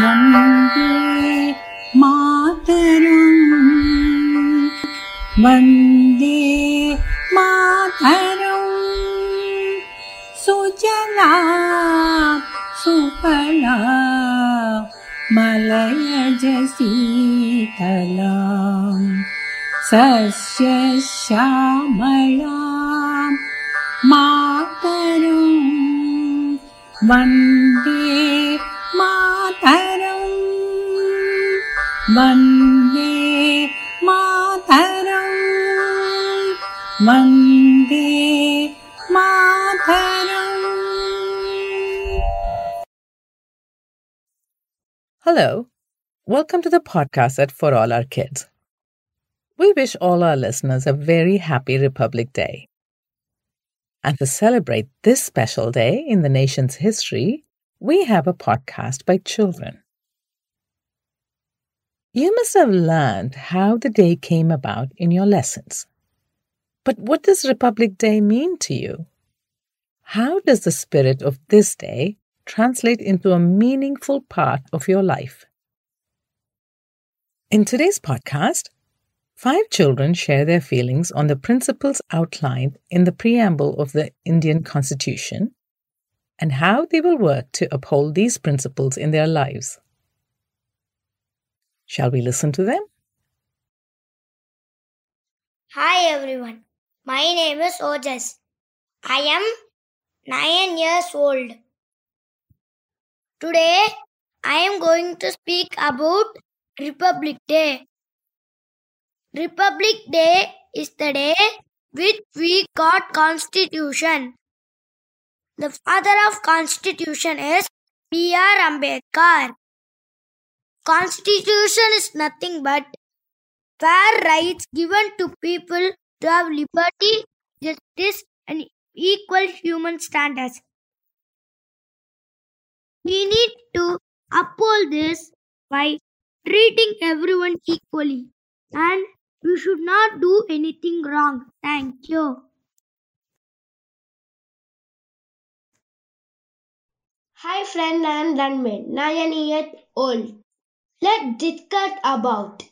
Vande Mataram Vande Mataram Sujala Suphala मलयज Sheetla सस्यश्यामला Mataram Vande Vande Mataram Vande Mataram Hello. Welcome to the podcast at For All Our Kids. We wish all our listeners a very happy Republic Day. And to celebrate this special day in the nation's history, we have a podcast by children. You must have learned how the day came about in your lessons. But what does Republic Day mean to you? How does the spirit of this day translate into a meaningful part of your life? In today's podcast, five children share their feelings on the principles outlined in the preamble of the Indian Constitution and how they will work to uphold these principles in their lives. Shall we listen to them? Hi everyone, my name is Ojas. I am 9 years old. Today I am going to speak about Republic Day. Republic Day is the day which we got Constitution. The father of Constitution is B.R. Ambedkar. Constitution is nothing but fair rights given to people to have liberty, justice, and equal human standards. We need to uphold this by treating everyone equally and we should not do anything wrong. Thank you. Hi friend landmate, 9 years old. Let's discuss about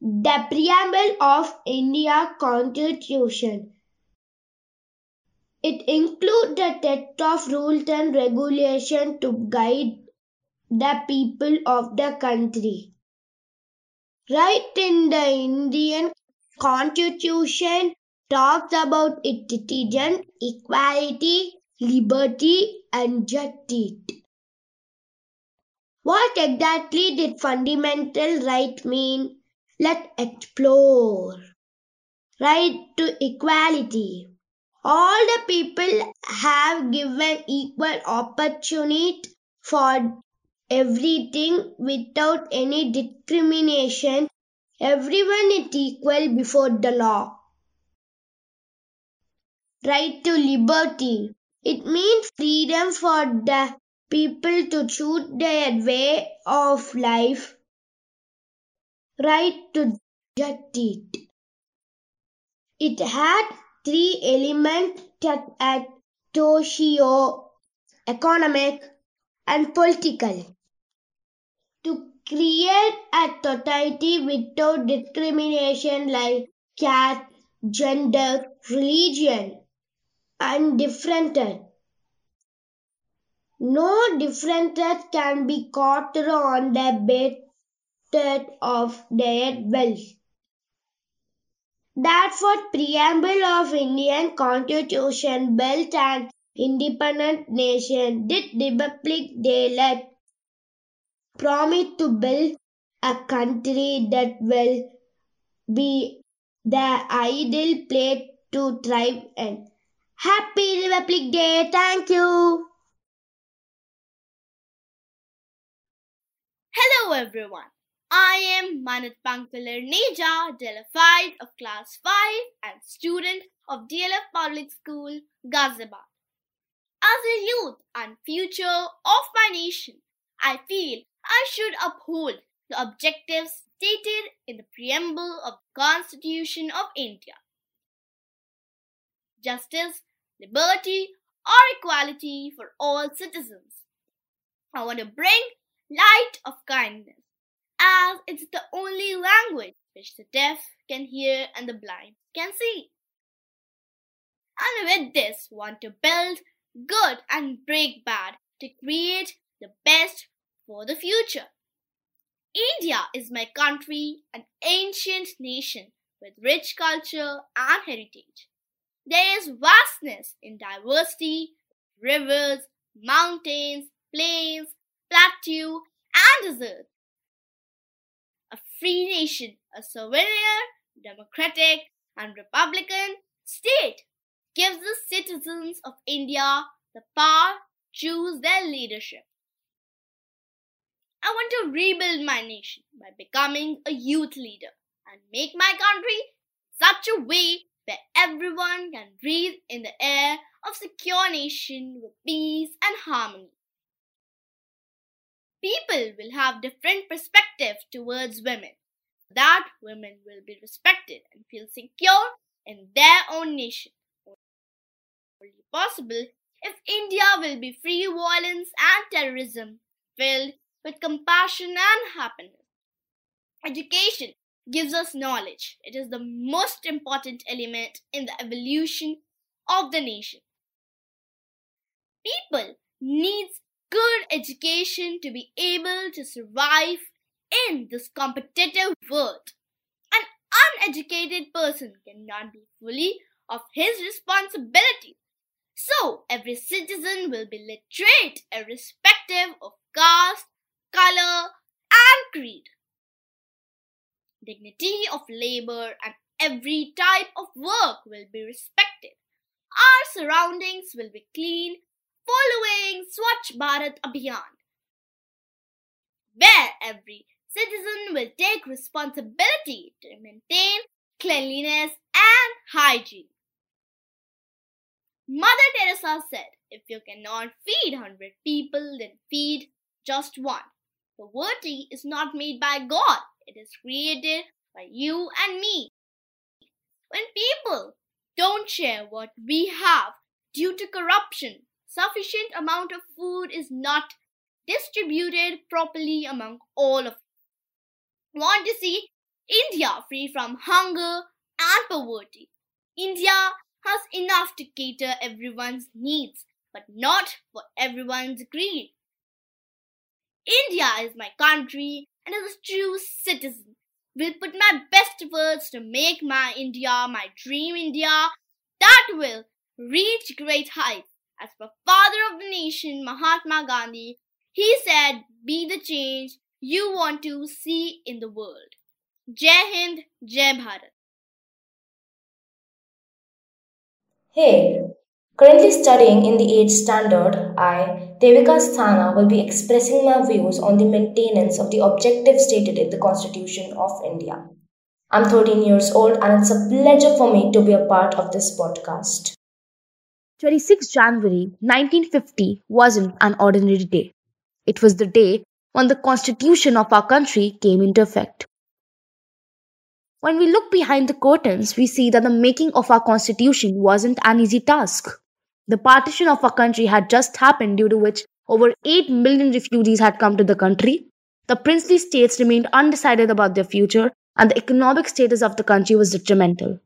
the preamble of India Constitution. It includes the set of rules and regulations to guide the people of the country. Right in the Indian Constitution talks about its citizen equality, liberty and justice. What exactly did fundamental right mean? Let's explore. Right to equality. All the people have given equal opportunity for everything without any discrimination. Everyone is equal before the law. Right to liberty. It means freedom for the people to choose their way of life. Right to judge It It had three elements such as socio, economic, and political. To create a society without discrimination like caste, gender, religion, and differences. No differences can be caught on the basis of their wealth. What preamble of Indian Constitution built an independent nation. Did Republic Day let promise to build a country that will be the ideal place to thrive in. Happy Republic Day! Thank you! Hello everyone. I am Manat Pankalar Neja, DLF of class 5 and student of DLF Public School, Ghaziabad. As a youth and future of my nation, I feel I should uphold the objectives stated in the preamble of the Constitution of India. Justice, liberty, or equality for all citizens. I want to bring light of kindness, as it's the only language which the deaf can hear and the blind can see. And with this, want to build good and break bad to create the best for the future. India is my country, an ancient nation with rich culture and heritage. There is vastness in diversity, rivers, mountains, plains, plateau, and deserts. A free nation, a sovereign, democratic, and republican state gives the citizens of India the power to choose their leadership. I want to rebuild my nation by becoming a youth leader and make my country such a way where everyone can breathe in the air of secure nation with peace and harmony. People will have different perspective towards women. That women will be respected and feel secure in their own nation. Only possible if India will be free violence and terrorism, filled with compassion and happiness. Education gives us knowledge. It is the most important element in the evolution of the nation. People needs good education to be able to survive in this competitive world. An uneducated person cannot be fully of his responsibility. So every citizen will be literate irrespective of caste, color, and creed dignity of labor, and every type of work will be respected. Our surroundings will be clean, following Swachh Bharat Abhiyan, where every citizen will take responsibility to maintain cleanliness and hygiene. Mother Teresa said, if you cannot feed 100 people, then feed just one. Poverty is not made by God, it is created by you and me. When people don't share what we have due to corruption, sufficient amount of food is not distributed properly among all of us. Want to see India free from hunger and poverty. India has enough to cater everyone's needs, but not for everyone's greed. India is my country and as a true citizen will put my best efforts to make my India my dream India that will reach great heights. As for father of the nation Mahatma Gandhi, he said, be the change you want to see in the world. Jai Hind, Jai Bharat. Hey, currently studying in the 8th standard, I, Devika Sthana, will be expressing my views on the maintenance of the objectives stated in the Constitution of India. I'm 13 years old and it's a pleasure for me to be a part of this podcast. 26 January 1950 wasn't an ordinary day. It was the day when the constitution of our country came into effect. When we look behind the curtains, we see that the making of our constitution wasn't an easy task. The partition of our country had just happened, due to which over 8 million refugees had come to the country. The princely states remained undecided about their future, and the economic status of the country was detrimental.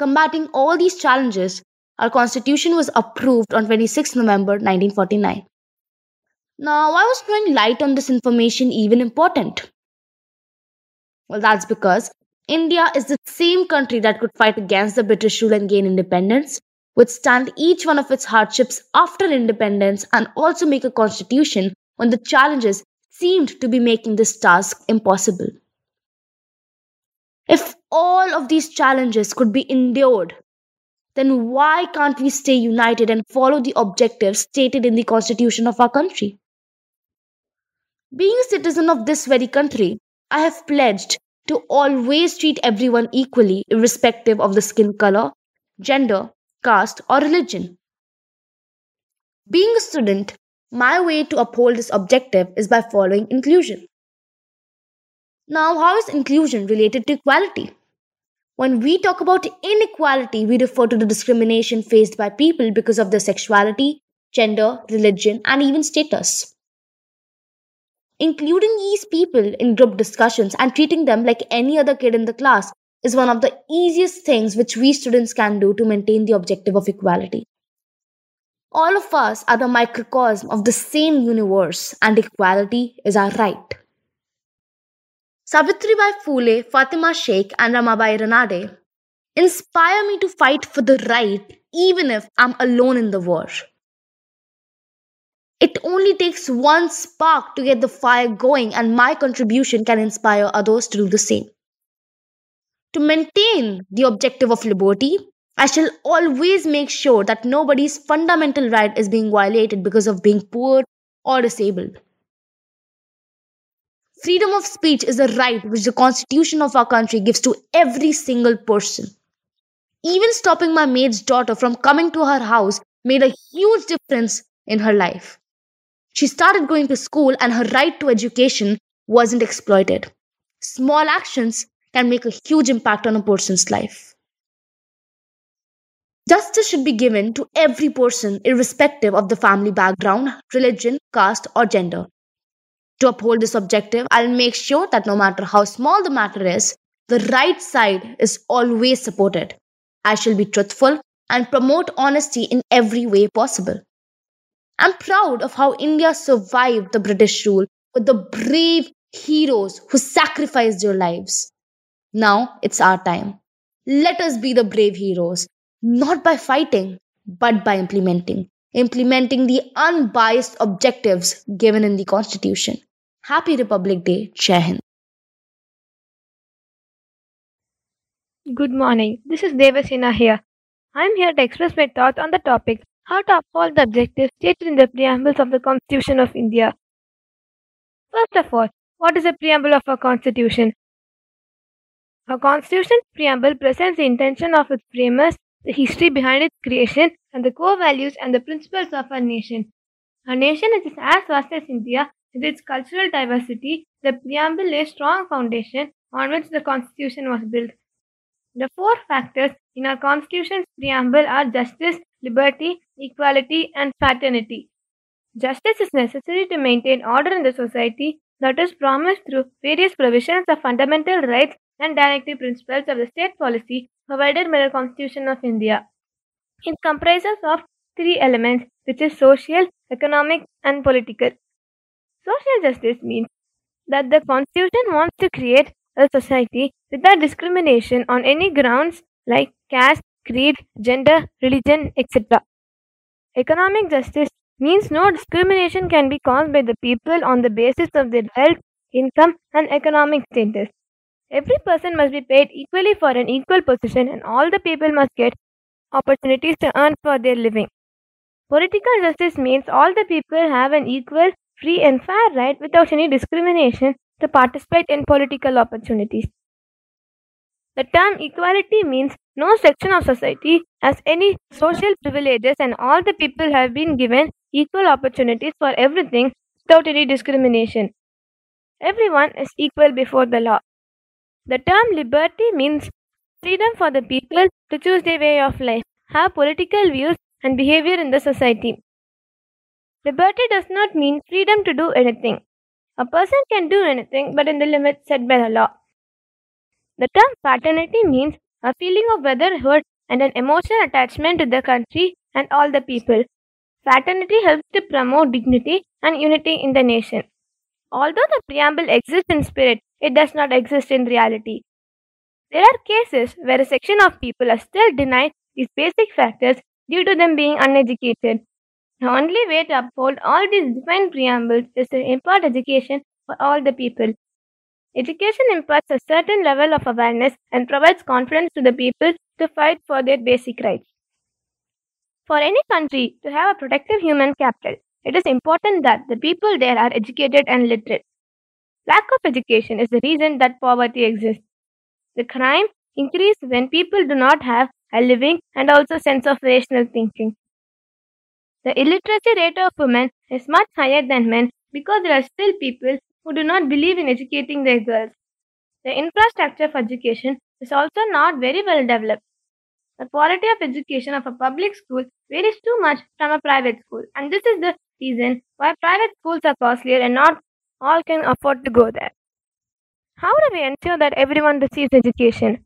Combating all these challenges, our constitution was approved on 26 November 1949. Now, why was throwing light on this information even important? Well, that's because India is the same country that could fight against the British rule and gain independence, withstand each one of its hardships after independence, and also make a constitution when the challenges seemed to be making this task impossible. If all of these challenges could be endured, then why can't we stay united and follow the objectives stated in the constitution of our country? Being a citizen of this very country, I have pledged to always treat everyone equally, irrespective of the skin color, gender, caste, or religion. Being a student, my way to uphold this objective is by following inclusion. Now, how is inclusion related to equality? When we talk about inequality, we refer to the discrimination faced by people because of their sexuality, gender, religion, and even status. Including these people in group discussions and treating them like any other kid in the class is one of the easiest things which we students can do to maintain the objective of equality. All of us are the microcosm of the same universe, and equality is our right. Savitribai Phule, Fatima Sheikh, and Ramabai Ranade inspire me to fight for the right even if I'm alone in the war. It only takes one spark to get the fire going, and my contribution can inspire others to do the same. To maintain the objective of liberty, I shall always make sure that nobody's fundamental right is being violated because of being poor or disabled. Freedom of speech is a right which the constitution of our country gives to every single person. Even stopping my maid's daughter from coming to her house made a huge difference in her life. She started going to school and her right to education wasn't exploited. Small actions can make a huge impact on a person's life. Justice should be given to every person, irrespective of the family background, religion, caste, or gender. To uphold this objective, I'll make sure that no matter how small the matter is, the right side is always supported. I shall be truthful and promote honesty in every way possible. I'm proud of how India survived the British rule with the brave heroes who sacrificed their lives. Now it's our time. Let us be the brave heroes, not by fighting, but by implementing. Implementing the unbiased objectives given in the Constitution. Happy Republic Day, Hind. Good morning. This is Devasena here. I am here to express my thoughts on the topic how to uphold the objectives stated in the preambles of the Constitution of India. First of all, what is the preamble of a Constitution? A Constitution preamble presents the intention of its framers, the history behind its creation, and the core values and the principles of a nation. Our nation is as vast as India with its cultural diversity. The preamble lays strong foundation on which the Constitution was built. The four factors in our Constitution's preamble are justice, liberty, equality, and fraternity. Justice is necessary to maintain order in the society that is promised through various provisions of fundamental rights and directive principles of the state policy provided by the Constitution of India. It comprises of three elements, which is social, economic, and political. Social justice means that the Constitution wants to create a society without discrimination on any grounds like caste, creed, gender, religion, etc. Economic justice means no discrimination can be caused by the people on the basis of their wealth, income, and economic status. Every person must be paid equally for an equal position, and all the people must get opportunities to earn for their living. Political justice means all the people have an equal, free, and fair right without any discrimination to participate in political opportunities. The term equality means no section of society has any social privileges and all the people have been given equal opportunities for everything without any discrimination. Everyone is equal before the law. The term liberty means freedom for the people to choose their way of life, have political views, and behavior in the society. Liberty does not mean freedom to do anything. A person can do anything but in the limits set by the law. The term fraternity means a feeling of brotherhood and an emotional attachment to the country and all the people. Fraternity helps to promote dignity and unity in the nation. Although the preamble exists in spirit, it does not exist in reality. There are cases where a section of people are still denied these basic factors due to them being uneducated. The only way to uphold all these defined preambles is to impart education for all the people. Education imparts a certain level of awareness and provides confidence to the people to fight for their basic rights. For any country to have a productive human capital, it is important that the people there are educated and literate. Lack of education is the reason that poverty exists. The crime increases when people do not have a living and also sense of rational thinking. The illiteracy rate of women is much higher than men because there are still people who do not believe in educating their girls. The infrastructure of education is also not very well developed. The quality of education of a public school varies too much from a private school, and this is the reason why private schools are costlier and not all can afford to go there. How do we ensure that everyone receives education?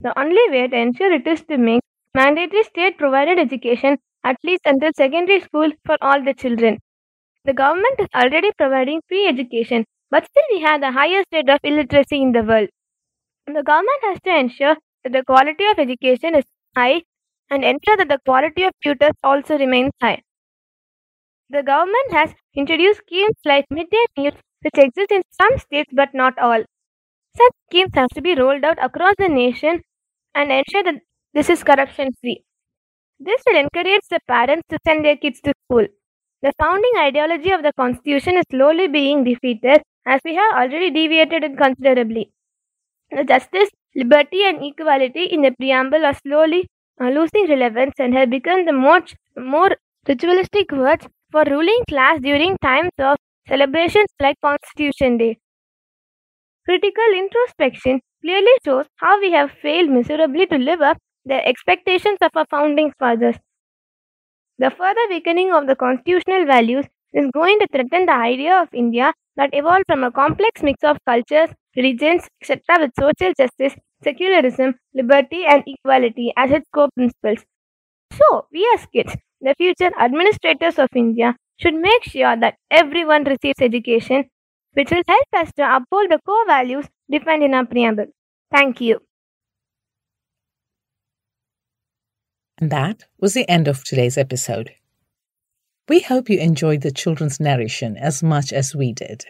The only way to ensure it is to make mandatory state provided education at least until secondary school for all the children. The government is already providing free education, but still we have the highest rate of illiteracy in the world. The government has to ensure that the quality of education is high and ensure that the quality of tutors also remains high. The government has introduced schemes like midday meals which exist in some states but not all. Such schemes have to be rolled out across the nation and ensure that this is corruption free. This will encourage the parents to send their kids to school. The founding ideology of the constitution is slowly being defeated as we have already deviated it considerably. The justice, liberty, and equality in the preamble are slowly uh, losing relevance and have become the more, more ritualistic words for ruling class during times of celebrations like Constitution Day. Critical introspection clearly shows how we have failed miserably to live up the expectations of our founding fathers. The further weakening of the constitutional values is going to threaten the idea of India that evolved from a complex mix of cultures, religions, etc., with social justice, secularism, liberty, and equality as its core principles. So, we as kids, the future administrators of India, should make sure that everyone receives education, which will help us to uphold the core values defined in our preamble. Thank you. And that was the end of today's episode. We hope you enjoyed the children's narration as much as we did.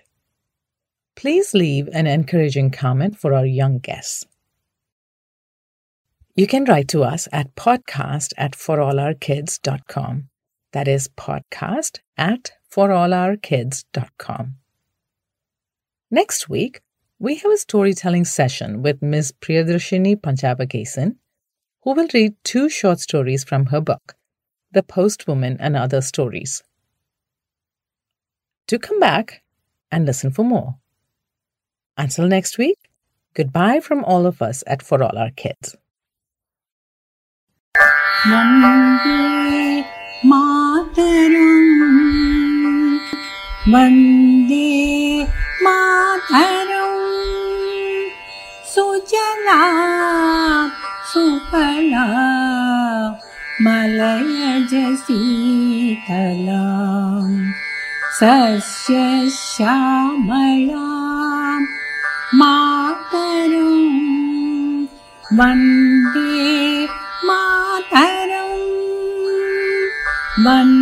Please leave an encouraging comment for our young guests. You can write to us at podcast at forallourkids.com. That is podcast at forallourkids.com. Next week, we have a storytelling session with Ms. Priyadarshini Panchabakesan, who will read two short stories from her book, The Postwoman and Other Stories. Do come back and listen for more. Until next week, goodbye from all of us at For All Our Kids. Vande, Mataram, Vande, Mataram, Sujala. Suphala मलयज Sheetla सस्यश्यामला Mataram Vande Mataram Vande